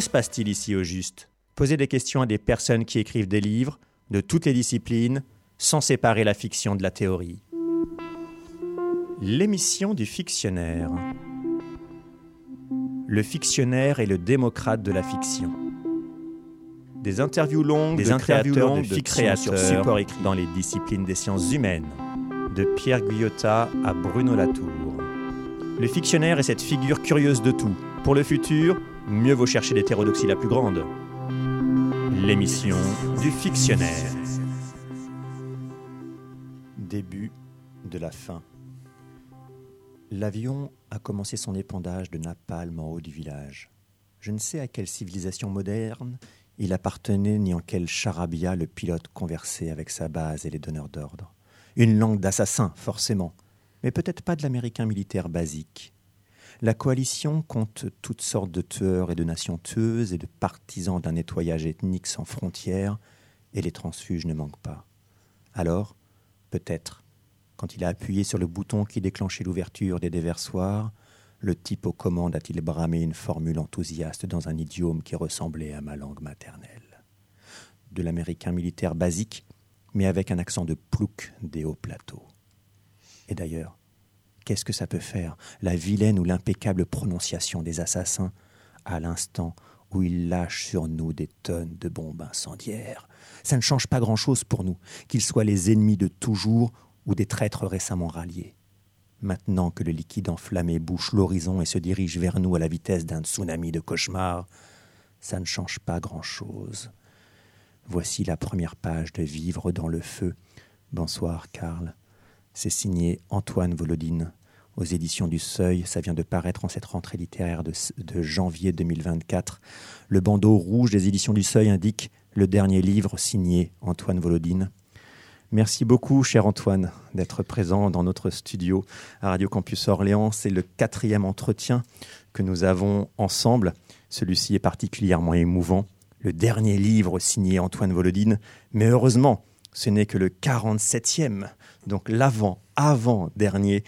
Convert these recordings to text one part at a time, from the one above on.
Que se passe-t-il ici au juste? Poser des questions à des personnes qui écrivent des livres, de toutes les disciplines, sans séparer la fiction de la théorie. L'émission du fictionnaire. Le fictionnaire est le démocrate de la fiction. Des interviews longues, des de interviews créateurs, longues de, créateurs sur support écrit dans les disciplines des sciences humaines, de Pierre Guyotat à Bruno Latour. Le fictionnaire est cette figure curieuse de tout. Pour le futur, mieux vaut chercher l'hétérodoxie la plus grande. L'émission du fictionnaire. Début de la fin. L'avion a commencé son épandage de napalm en haut du village. Je ne sais à quelle civilisation moderne il appartenait ni en quel charabia le pilote conversait avec sa base et les donneurs d'ordre. Une langue d'assassin, forcément, mais peut-être pas de l'américain militaire basique. La coalition compte toutes sortes de tueurs et de nations tueuses et de partisans d'un nettoyage ethnique sans frontières, et les transfuges ne manquent pas. Alors, peut-être, quand il a appuyé sur le bouton qui déclenchait l'ouverture des déversoirs, le type aux commandes a-t-il bramé une formule enthousiaste dans un idiome qui ressemblait à ma langue maternelle? De l'américain militaire basique, mais avec un accent de plouc des hauts plateaux. Et d'ailleurs, qu'est-ce que ça peut faire, la vilaine ou l'impeccable prononciation des assassins, à l'instant où ils lâchent sur nous des tonnes de bombes incendiaires? Ça ne change pas grand-chose pour nous, qu'ils soient les ennemis de toujours ou des traîtres récemment ralliés. Maintenant que le liquide enflammé bouche l'horizon et se dirige vers nous à la vitesse d'un tsunami de cauchemar, ça ne change pas grand-chose. Voici la première page de Vivre dans le feu. Bonsoir, Karl. C'est signé Antoine Volodine. Aux éditions du Seuil, ça vient de paraître en cette rentrée littéraire de, janvier 2024. Le bandeau rouge des éditions du Seuil indique le dernier livre signé Antoine Volodine. Merci beaucoup, cher Antoine, d'être présent dans notre studio à Radio Campus Orléans. C'est le quatrième entretien que nous avons ensemble. Celui-ci est particulièrement émouvant. Le dernier livre signé Antoine Volodine, mais heureusement, ce n'est que le 47e, donc l'avant, avant-dernier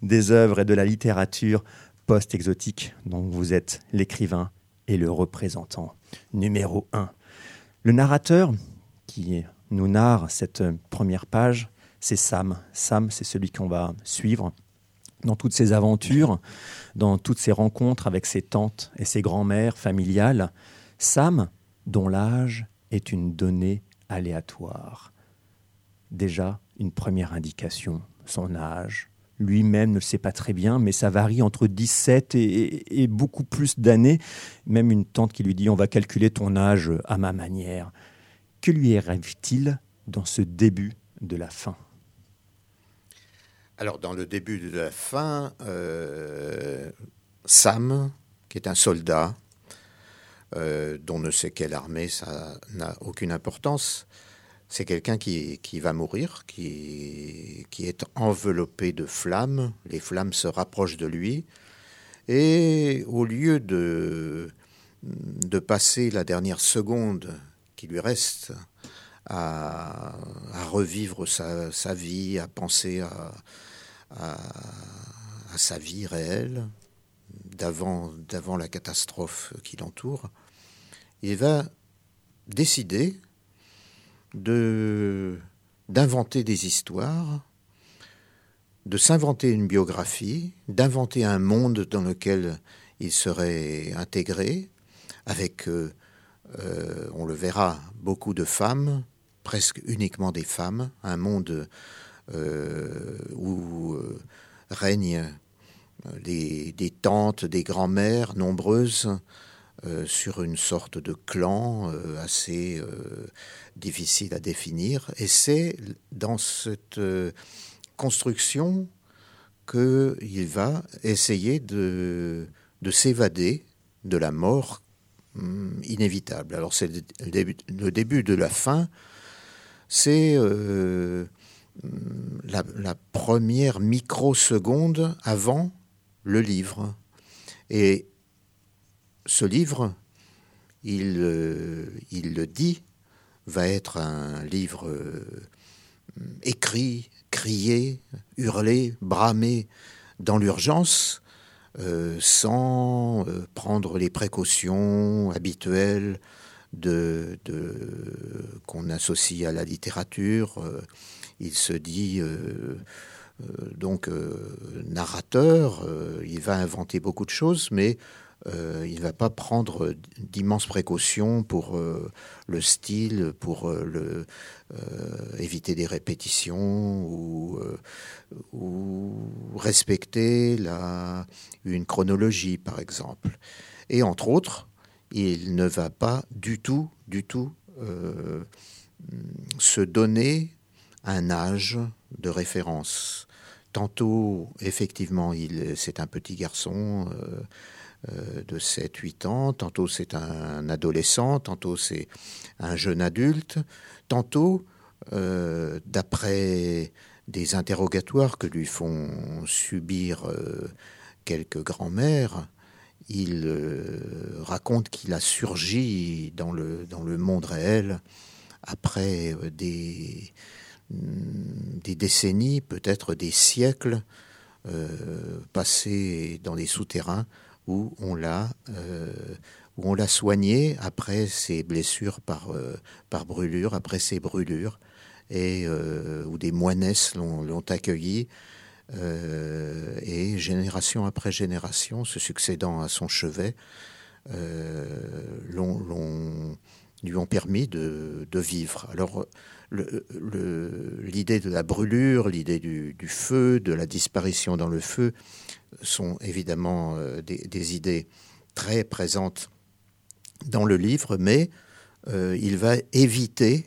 des œuvres et de la littérature post-exotique dont vous êtes l'écrivain et le représentant numéro un. Le narrateur, qui nous narre cette première page, c'est Sam. Sam, c'est celui qu'on va suivre dans toutes ses aventures, dans toutes ses rencontres avec ses tantes et ses grands-mères familiales. Sam, dont l'âge est une donnée aléatoire. Déjà, une première indication, son âge. Lui-même ne le sait pas très bien, mais ça varie entre 17 et, et beaucoup plus d'années. Même une tante qui lui dit On va calculer ton âge à ma manière. Que lui arrive-t-il dans ce début de la fin? Alors, dans le début de la fin, euh, Sam, qui est un soldat, euh, dont ne sait quelle armée, ça n'a aucune importance, c'est quelqu'un qui, va mourir, qui, est enveloppé de flammes, les flammes se rapprochent de lui, et au lieu de, passer la dernière seconde qui lui reste à, revivre sa, vie, à penser à, sa vie réelle d'avant la catastrophe qui l'entoure, il va décider d'inventer des histoires, de s'inventer une biographie, d'inventer un monde dans lequel il serait intégré, avec euh, euh, on le verra, beaucoup de femmes, presque uniquement des femmes, un monde euh, où règnent des, tantes, des grands-mères nombreuses sur une sorte de clan assez difficile à définir. Et c'est dans cette construction qu'il va essayer de s'évader de la mort Hmm, inévitable. Alors c'est le début, de la fin, c'est euh, la, première microseconde avant le livre. Et ce livre, il, euh, il le dit, va être un livre euh, écrit, crié, hurlé, bramé dans l'urgence, sans prendre les précautions habituelles qu'on associe à la littérature. il se dit donc narrateur, il va inventer beaucoup de choses, mais euh, il ne va pas prendre d'immenses précautions pour euh, le style, pour euh, éviter des répétitions ou, respecter une chronologie, par exemple. Et entre autres, il ne va pas du tout, du tout se donner un âge de référence. Tantôt, effectivement, c'est un petit garçon. De 7-8 ans, tantôt c'est un adolescent, tantôt c'est un jeune adulte, tantôt, euh, d'après des interrogatoires que lui font subir euh, quelques grands-mères, il raconte qu'il a surgi dans le, dans le monde réel après des, des décennies, peut-être des siècles, passés dans les souterrains où on l'a euh, on l'a soigné après ses blessures par, euh, brûlure, après ses brûlures, et euh, où des moinesses l'ont accueilli, et génération après génération, se succédant à son chevet, lui ont permis de vivre. Alors, l'idée de la brûlure, l'idée du, feu, de la disparition dans le feu, sont évidemment euh, des, idées très présentes dans le livre, mais euh, il va éviter,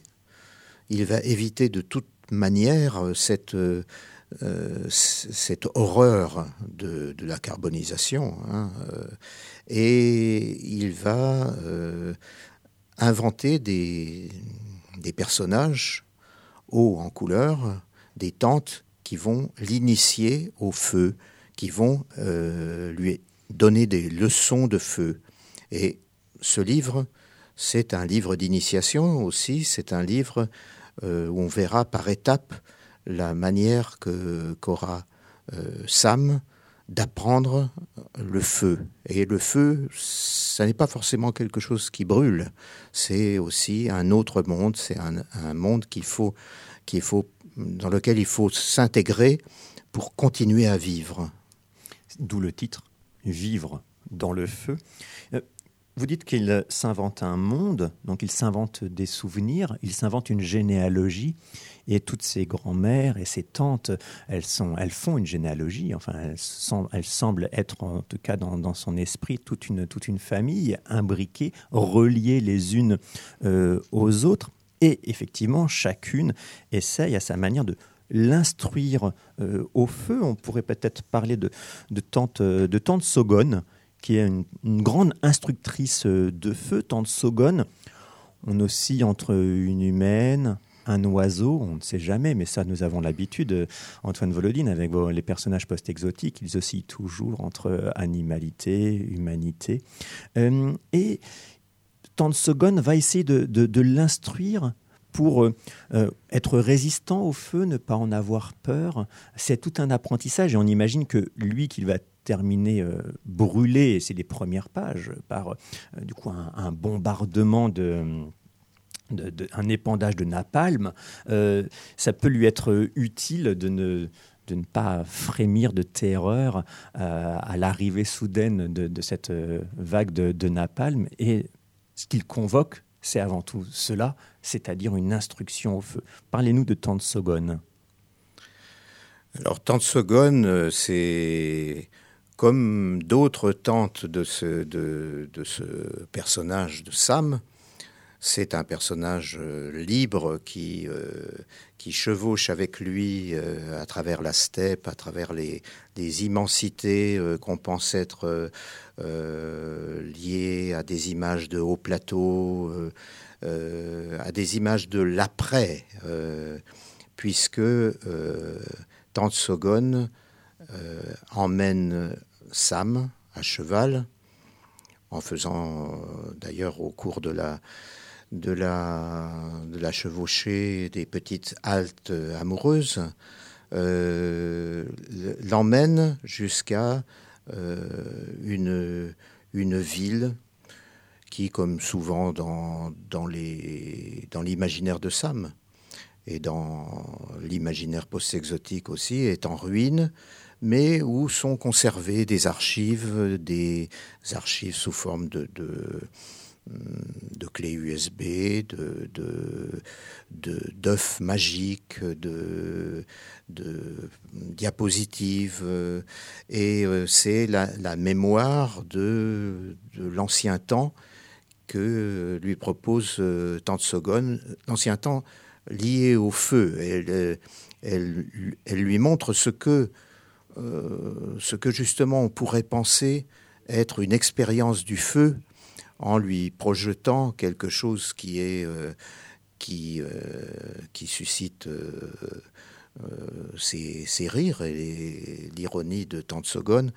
de toute manière cette, euh, cette horreur de, la carbonisation, hein, et il va inventer des, des personnages hauts en couleur, des tantes qui vont l'initier au feu, qui vont euh, lui donner des leçons de feu. Et ce livre, c'est un livre d'initiation aussi, c'est un livre euh, où on verra par étapes la manière qu'aura euh, Sam d'apprendre le feu. Et le feu, ça n'est pas forcément quelque chose qui brûle, c'est aussi un autre monde, c'est un, monde qu'il faut, faut, dans lequel il faut s'intégrer pour continuer à vivre. D'où le titre, Vivre dans le feu. Euh, vous dites qu'il s'invente un monde, donc il s'invente des souvenirs, il s'invente une généalogie. Et toutes ces grand-mères et ces tantes, elles, sont, elles font une généalogie, enfin, elles, semblent être, en tout cas dans, son esprit, toute une, toute une famille imbriquée, reliée les unes euh, aux autres. Et effectivement, chacune essaye à sa manière de l'instruire euh, au feu. On pourrait peut-être parler de, de, tante, de tante Sogone, qui est une, grande instructrice de feu. Tante Sogone, on oscille entre une humaine, un oiseau, on ne sait jamais, mais ça nous avons l'habitude, euh, Antoine Volodine, avec les personnages post-exotiques, ils oscillent toujours entre animalité, humanité. Euh, et Tansogon va essayer de, l'instruire pour euh, être résistant au feu, ne pas en avoir peur. C'est tout un apprentissage et on imagine que lui qu'il va terminer brûlé, c'est les premières pages, par du coup un bombardement de un épandage de napalm, euh, ça peut lui être utile de ne, de ne pas frémir de terreur euh, à l'arrivée soudaine de, cette euh, vague de, napalm. Et ce qu'il convoque, c'est avant tout cela, c'est-à-dire une instruction au feu. Parlez-nous de Tante Sogone. Alors, Tante Sogone, c'est comme d'autres tantes de ce, de, de ce personnage de Sam, c'est un personnage euh, libre qui, euh, qui chevauche avec lui euh, à travers la steppe, à travers les, immensités qu'on pense être liées à des images de haut plateau, à des images de l'après, puisque Tante Sogone emmène Sam à cheval, en faisant d'ailleurs au cours de la de la, chevauchée, des petites haltes amoureuses, euh, l'emmène jusqu'à une, une ville qui, comme souvent dans, l'imaginaire de Sam et dans l'imaginaire post-exotique aussi, est en ruine, mais où sont conservées des archives, des archives sous forme de clés USB, de, d'œufs magiques, de, de diapositives. Et euh, c'est la, mémoire de, de l'ancien temps que lui propose euh, Tantsogon, l'ancien temps lié au feu. Elle, euh, lui montre euh, ce que justement on pourrait penser être une expérience du feu en lui projetant quelque chose qui qui, qui suscite ses, ses, rires et l'ironie de Tantsogon,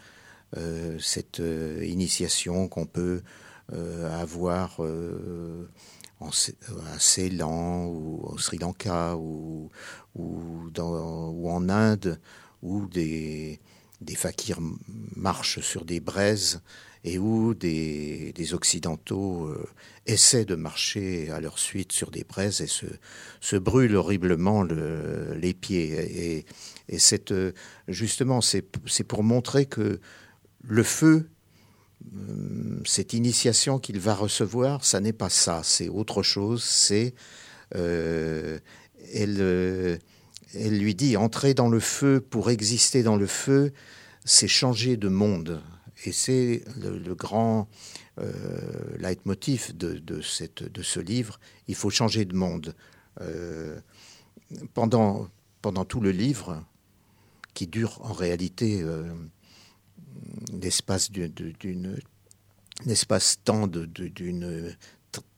cette initiation qu'on peut euh, à voir euh, en, à Ceylan ou au Sri Lanka ou en Inde où des, des fakirs marchent sur des braises et où des, Occidentaux euh, essaient de marcher à leur suite sur des braises et se, brûlent horriblement le, les pieds. Et, cette, justement, c'est pour montrer que le feu euh, cette initiation qu'il va recevoir, ça n'est pas ça, c'est autre chose. C'est euh, euh, elle lui dit entrer dans le feu pour exister dans le feu, c'est changer de monde. Et c'est le, grand euh, leitmotiv de, de, cette, de ce livre. Il faut changer de monde. pendant, pendant tout le livre, qui dure en réalité l'espace d'une espace-temps d'une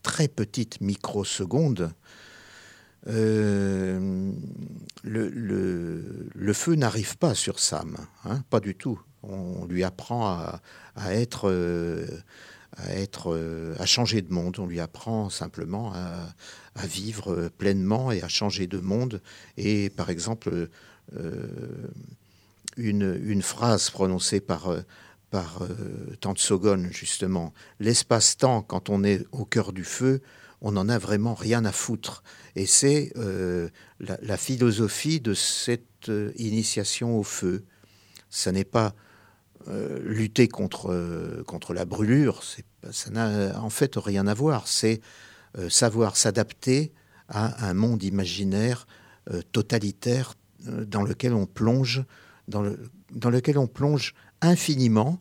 très petite microseconde, euh, le, le, le, feu n'arrive pas sur Sam, hein, pas du tout. On lui apprend à, être, euh, à être, euh, à changer de monde. On lui apprend simplement à, vivre pleinement et à changer de monde. Et par exemple, une, une, phrase prononcée par par euh, Tantsogon, justement. L'espace-temps, quand on est au cœur du feu, on n'en a vraiment rien à foutre. Et c'est euh, la, philosophie de cette euh, initiation au feu. Ça n'est pas euh, lutter contre, euh, contre la brûlure, ça n'a en fait rien à voir. C'est euh, savoir s'adapter à un monde imaginaire totalitaire dans lequel on plonge, dans, le, dans lequel on plonge infiniment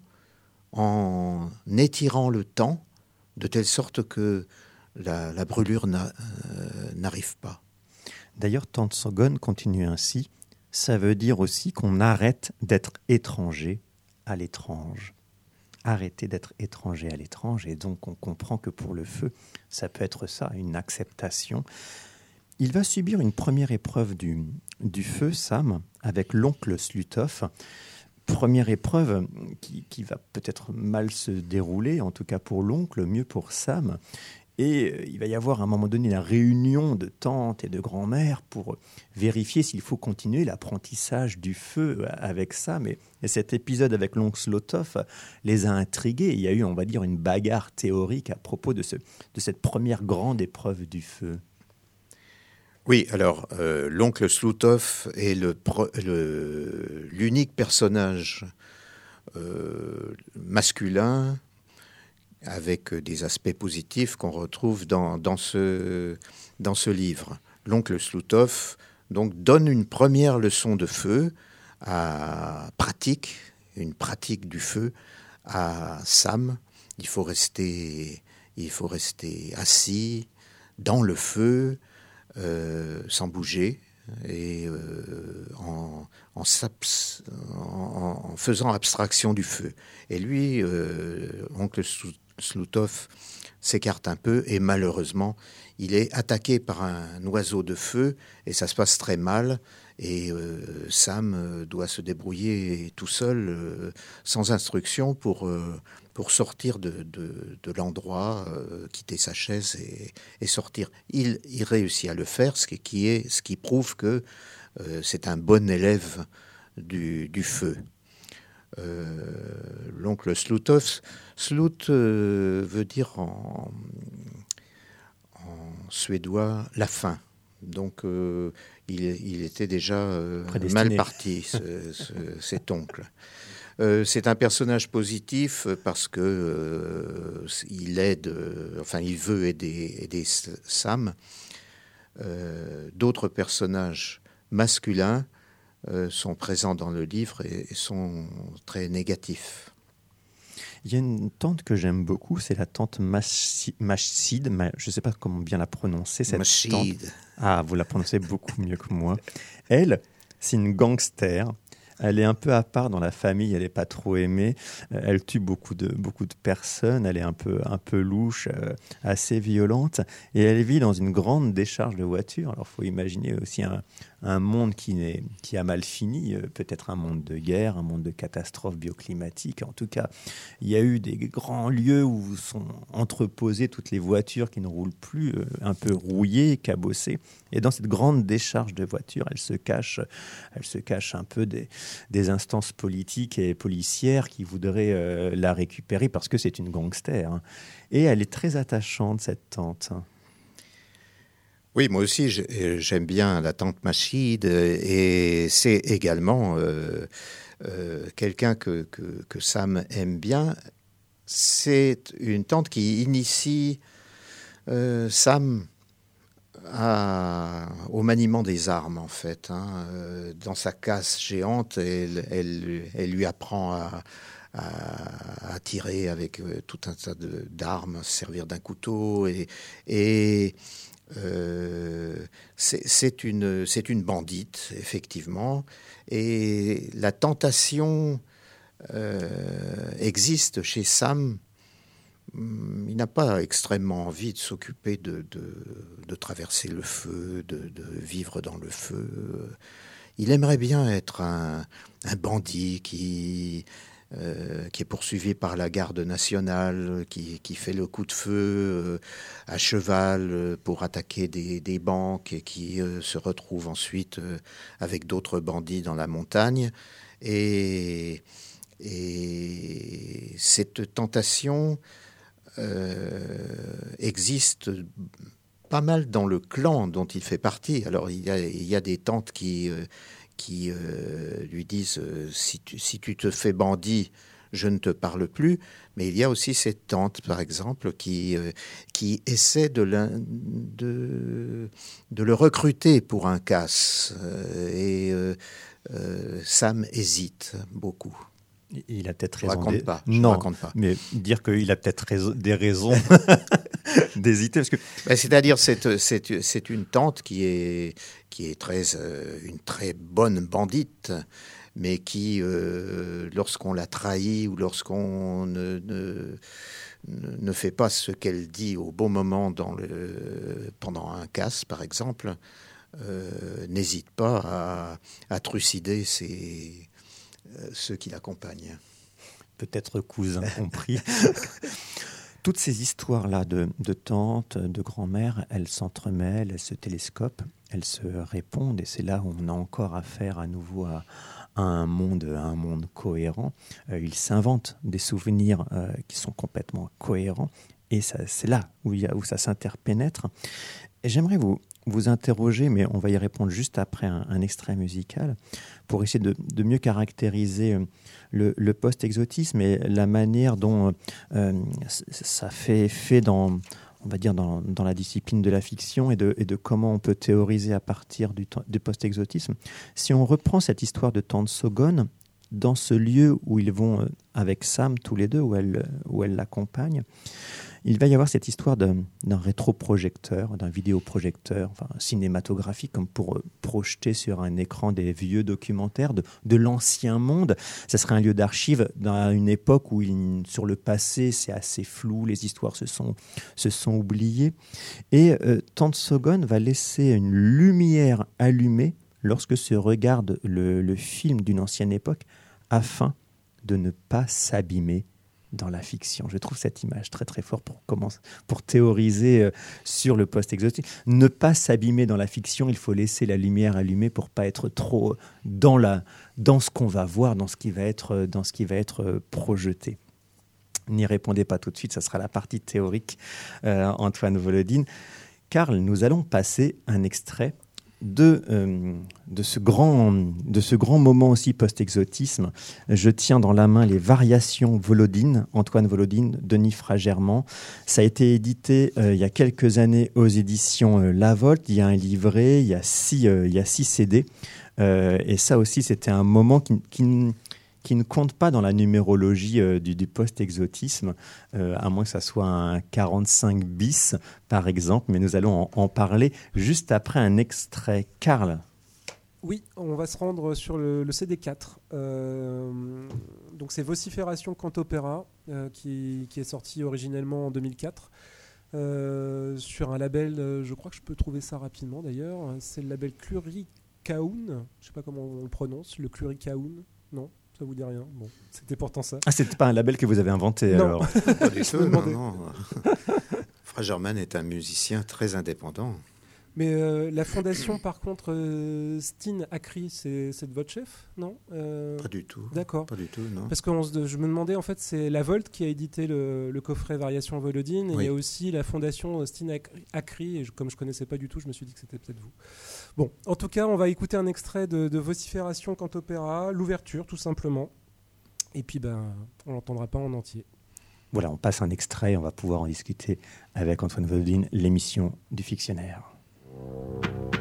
en étirant le temps de telle sorte que la, la brûlure n'arrive pas. D'ailleurs, Tantsogon continue ainsi. Ça veut dire aussi qu'on arrête d'être étranger à l'étrange. Arrêter d'être étranger à l'étrange. Et donc, on comprend que pour le feu, ça peut être ça, une acceptation. Il va subir une première épreuve du, du feu, Sam, avec l'oncle Slutov première épreuve qui, qui va peut-être mal se dérouler, en tout cas pour l'oncle, mieux pour Sam. Et euh, il va y avoir à un moment donné la réunion de tantes et de grand-mères pour vérifier s'il faut continuer l'apprentissage du feu avec Sam. Et, et cet épisode avec l'oncle Slotov les a intrigués. Il y a eu, on va dire, une bagarre théorique à propos de, ce, de cette première grande épreuve du feu. Oui, alors euh, l'oncle Sloutov est l'unique personnage euh, masculin avec des aspects positifs qu'on retrouve dans, dans, ce, dans ce livre. L'oncle Sloutov donc donne une première leçon de feu à pratique, une pratique du feu à Sam. Il faut rester, il faut rester assis dans le feu, euh, sans bouger et euh, en, en, en, faisant abstraction du feu. Et lui, euh, oncle Sloutov, s'écarte un peu et malheureusement, il est attaqué par un oiseau de feu et ça se passe très mal. Et euh, Sam doit se débrouiller tout seul, euh, sans instruction, pour, euh, pour sortir de, de, l'endroit, euh, quitter sa chaise et, et sortir. Il, il, réussit à le faire, ce qui, est, ce qui prouve que euh, c'est un bon élève du, du feu. L'oncle Sloutov. Slout veut dire en, suédois la fin. Donc il, était déjà mal parti, cet oncle. Euh, c'est un personnage positif parce que euh, il aide, euh, enfin, il veut aider, Sam. D'autres personnages masculins sont présents dans le livre et, sont très négatifs. Il y a une tante que j'aime beaucoup, c'est la tante Machid. Je ne sais pas comment bien la prononcer. Cette Ah, vous la prononcez beaucoup mieux que moi. Elle, c'est une gangster elle est un peu à part dans la famille, elle n'est pas trop aimée. Euh, elle tue beaucoup de, beaucoup de personnes, elle est un peu, un peu louche, euh, assez violente. Et elle vit dans une grande décharge de voitures. Alors il faut imaginer aussi un, un monde qui, qui a mal fini, euh, peut-être un monde de guerre, un monde de catastrophes bioclimatiques. En tout cas, il y a eu des grands lieux où sont entreposées toutes les voitures qui ne roulent plus, un peu rouillées, cabossées. Et dans cette grande décharge de voitures, elle se cache, elle se cache un peu des, des instances politiques et policières qui voudraient euh, la récupérer parce que c'est une gangster. Hein. Et elle est très attachante, cette tante. Oui, moi aussi, j'aime bien la tante Machide et c'est également euh, euh, quelqu'un que, que, Sam aime bien. C'est une tante qui initie Sam au maniement des armes, en fait. Hein. Euh, dans sa casse géante, elle, elle, lui apprend à, tirer avec euh, tout un tas d'armes, servir d'un couteau. Et euh, c'est une, bandite, effectivement. Et la tentation existe chez Sam il n'a pas extrêmement envie de s'occuper de, traverser le feu, de, vivre dans le feu. Il aimerait bien être un, bandit qui, euh, qui est poursuivi par la garde nationale, qui, qui fait le coup de feu euh, à cheval pour attaquer des, des banques et qui euh, se retrouve ensuite avec d'autres bandits dans la montagne. Et, et cette tentation euh, existe pas mal dans le clan dont il fait partie. Alors il y a, il y a des tantes qui, euh, qui euh, lui disent si tu, si tu te fais bandit, je ne te parle plus. Mais il y a aussi cette tante, par exemple, qui, qui essaie de, de, le recruter pour un casse. et Sam hésite beaucoup. Il a peut-être raison. Raconte pas. non, raconte pas. mais dire qu'il a peut-être des raisons d'hésiter. Parce que... Ben, c'est-à-dire, c'est une tante qui est, qui est très, euh, une très bonne bandite, mais qui, euh, lorsqu'on la trahit ou lorsqu'on ne, ne, fait pas ce qu'elle dit au bon moment dans le, pendant un casse, par exemple, euh, n'hésite pas à, à trucider ses euh, ceux qui l'accompagnent. Peut-être cousins compris. Toutes ces histoires-là de, de tantes, de grand-mères, elles s'entremêlent, elles se télescopent, elles se répondent, et c'est là où on a encore affaire à nouveau à, un monde, un monde cohérent. Euh, ils s'inventent des souvenirs euh, qui sont complètement cohérents, et c'est là où, il y a, où ça s'interpénètre. Et j'aimerais vous, vous interroger, mais on va y répondre juste après un, extrait musical, pour essayer de, mieux caractériser euh, le, post-exotisme et la manière dont euh, ça fait effet dans, on va dire, dans, la discipline de la fiction et de, comment on peut théoriser à partir du, post-exotisme. Si on reprend cette histoire de Tante Sogone, dans ce lieu où ils vont euh, avec Sam tous les deux, où elle, où elle l'accompagne, il va y avoir cette histoire d'un rétroprojecteur, d'un vidéoprojecteur cinématographique, comme pour euh, projeter sur un écran des vieux documentaires de, de l'ancien monde. Ce serait un lieu d'archives dans une époque où, sur le passé, c'est assez flou, les histoires se sont, se sont oubliées. Et euh, Tante Sogon va laisser une lumière allumée lorsque se regarde le, le film d'une ancienne époque afin de ne pas s'abîmer dans la fiction. Je trouve cette image très très forte pour, pour théoriser euh, sur le post-exotisme. Ne pas s'abîmer dans la fiction, il faut laisser la lumière allumée pour pas être trop dans, la, dans ce qu'on va voir, dans ce qui va être, dans ce qui va être euh, projeté. N'y répondez pas tout de suite, ça sera la partie théorique, euh, Antoine Volodine. Karl, nous allons passer un extrait de, euh, de, ce grand, de ce grand moment aussi post-exotisme. Je tiens dans la main les variations Volodine, Antoine Volodine, Denis Fragerman. Ça a été édité euh, il y a quelques années aux éditions Volte. Il y a un livret, il y a six, il y a six CD. et ça aussi, c'était un moment qui, qui ne compte pas dans la numérologie euh, du, post-exotisme, euh, à moins que ça soit un 45 bis, par exemple, mais nous allons en, parler juste après un extrait. Karl oui, on va se rendre sur le, CD4. Euh, donc c'est Vocifération Cantopéra, qui, qui, est sorti originellement en 2004. sur un label, je crois que je peux trouver ça rapidement d'ailleurs. C'est le label Cluricaun. Je ne sais pas comment on le prononce, le Cluricaun. Non? Ça vous dit rien Bon, c'était pourtant ça. Ah, c'était pas un label que vous avez inventé non. alors Pas du tout, non, non. Fragerman est un musicien très indépendant. Mais euh, la fondation, par contre, euh, Steen Akri, c'est de votre chef, non euh, Pas du tout. D'accord. Pas du tout, non. Parce que je me demandais, en fait, c'est La Volt qui a édité le, coffret Variation Volodine. Et il y a aussi la fondation Steen Akri. Et comme je ne connaissais pas du tout, je me suis dit que c'était peut-être vous. Bon, en tout cas, on va écouter un extrait de, de Vocifération Quant Opéra, l'ouverture, tout simplement. Et puis, ben, on l'entendra pas en entier. Voilà, on passe un extrait, on va pouvoir en discuter avec Antoine Volodine, l'émission du fictionnaire. Thank you.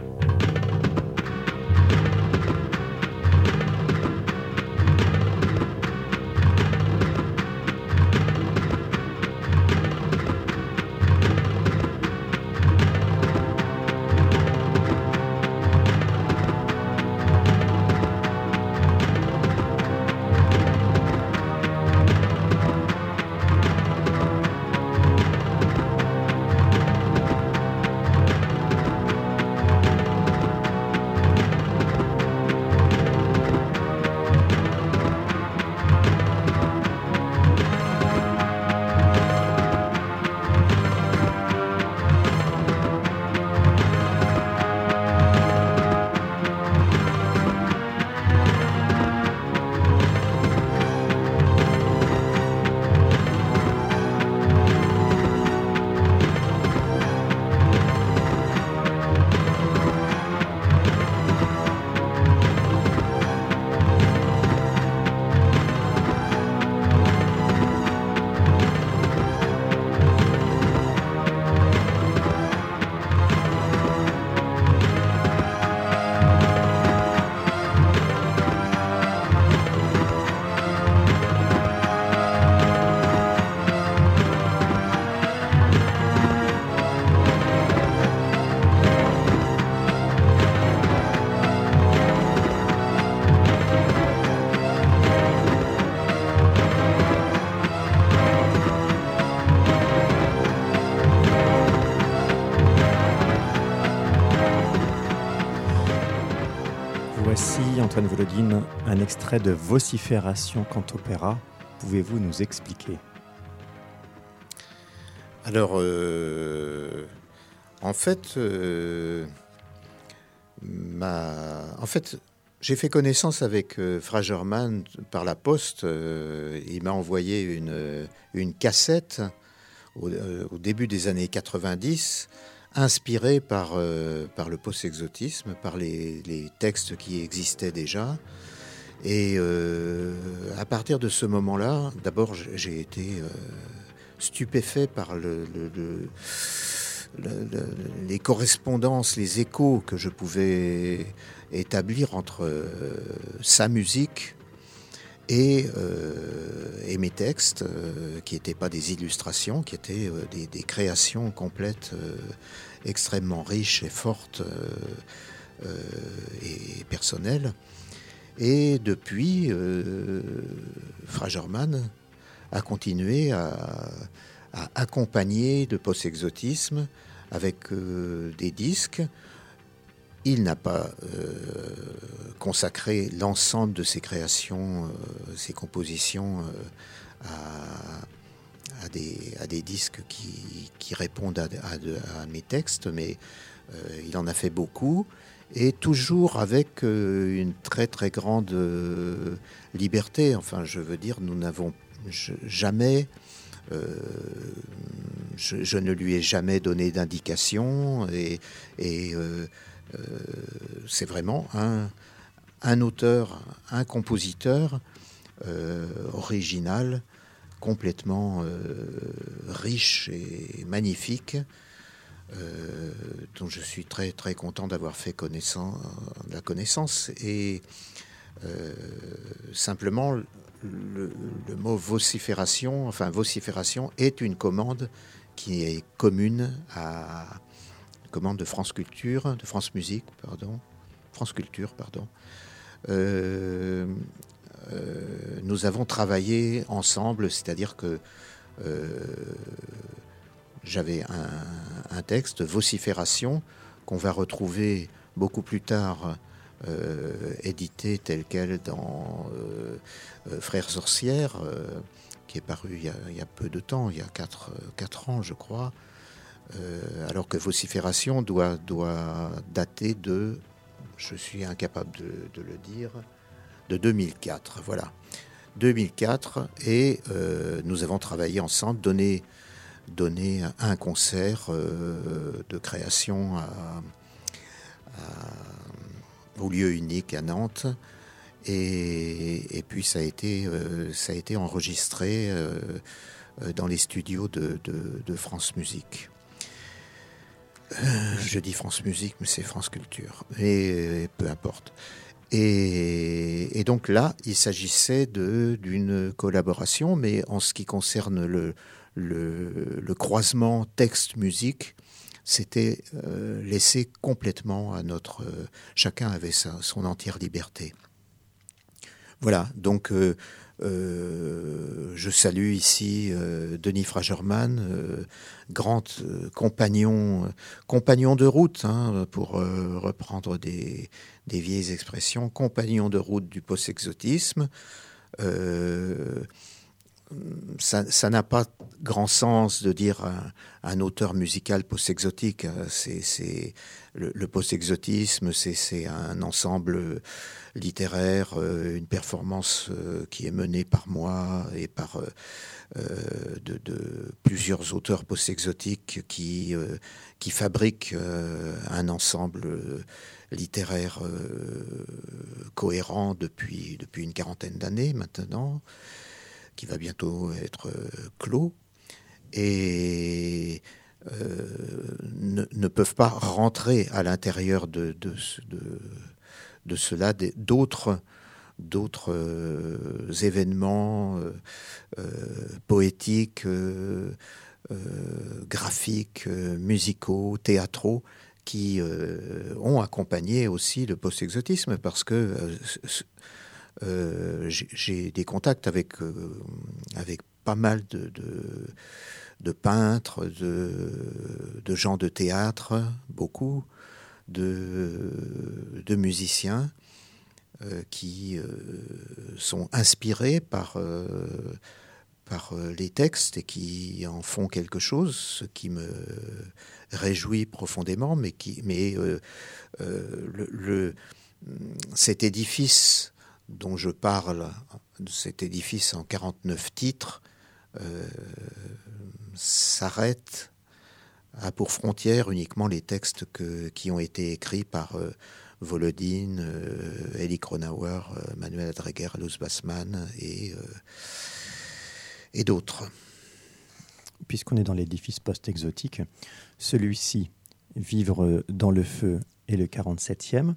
Un extrait de Vocifération Cantopéra. Pouvez-vous nous expliquer? Alors, euh, en fait, euh, en fait, j'ai fait connaissance avec euh, par la poste. il m'a envoyé une, cassette au, début des années 90 inspiré par, euh, par le post-exotisme, par les, textes qui existaient déjà. Et euh, à partir de ce moment-là, d'abord, j'ai été euh, stupéfait par le, les correspondances, les échos que je pouvais établir entre sa musique et, et, mes textes, qui n'étaient pas des illustrations, qui étaient des, des, créations complètes extrêmement riche et forte euh, euh, et personnelle. Et depuis, euh, Fragerman a continué à, accompagner de post-exotisme avec des disques. Il n'a pas consacré l'ensemble de ses créations, ses compositions à, des, disques qui, répondent à, mes textes, mais il en a fait beaucoup et toujours avec une très très grande liberté. Enfin, je veux dire, nous n'avons jamais euh, je, ne lui ai jamais donné d'indication et, euh, euh, c'est vraiment un, un, auteur, un compositeur original, complètement riche et magnifique. dont je suis très très content d'avoir fait connaissance, la connaissance et simplement le, mot vocifération, enfin vocifération, est une commande qui est commune à de France Culture, de France Musique, pardon, France Culture, pardon. Euh, euh, nous avons travaillé ensemble, c'est-à-dire que euh, j'avais un, texte, vocifération, qu'on va retrouver beaucoup plus tard édité tel quel dans Frères sorcières, qui est paru il y, a, peu de temps, il y a 4, ans je crois, alors que Vocifération doit, doit dater de, je suis incapable de, le dire, de 2004. Voilà. 2004 et nous avons travaillé ensemble, donné, donné un concert de création au lieu unique à Nantes. Et, puis ça a été, euh, ça a été enregistré euh, euh, dans les studios de, France Musique. Je dis France Musique, mais c'est France Culture. Et, peu importe. Et, donc là, il s'agissait d'une collaboration, mais en ce qui concerne le, le, le croisement texte-musique, c'était euh, laissé complètement à notre... Euh, chacun avait son entière liberté. Voilà, donc euh, je salue ici Denis Fragerman, grand compagnon, compagnon de route, hein, pour reprendre des, vieilles expressions, compagnon de route du post-exotisme ça n'a pas grand sens de dire un, auteur musical post-exotique. C'est le, post-exotisme, c'est un ensemble littéraire, euh, une performance euh, qui est menée par moi et par euh, plusieurs auteurs post-exotiques qui fabriquent un ensemble littéraire cohérent depuis une quarantaine d'années maintenant qui va bientôt être euh, clos, et euh, ne, peuvent pas rentrer à l'intérieur de, cela d'autres d'autres euh, événements poétiques, graphiques, musicaux, théâtraux qui ont accompagné aussi le post-exotisme parce que j'ai des contacts avec, euh, avec pas mal de, de, peintres, de, de, gens de théâtre, beaucoup, de, musiciens euh, qui sont inspirés par, par les textes et qui en font quelque chose, ce qui me réjouit profondément, mais, qui, mais le, cet édifice dont je parle, de cet édifice en 49 titres, euh, s'arrête à pour frontière uniquement les textes qui ont été écrits par euh, Volodine, euh, Elie Kronauer, Manuel Adreger, Luz Bassman et, et d'autres. Puisqu'on est dans l'édifice post-exotique, celui-ci, Vivre dans le feu, est le 47e.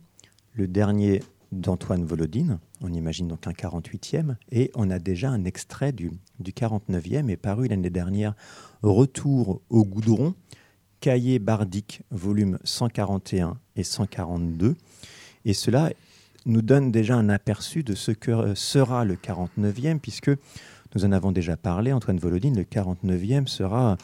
Le dernier d'Antoine Volodine. On imagine donc un 48e. Et on a déjà un extrait du, du 49e, et paru l'année dernière, Retour au goudron, cahier bardique, volume 141 et 142. Et cela nous donne déjà un aperçu de ce que sera le 49e, puisque nous en avons déjà parlé, Antoine Volodine, le 49e sera,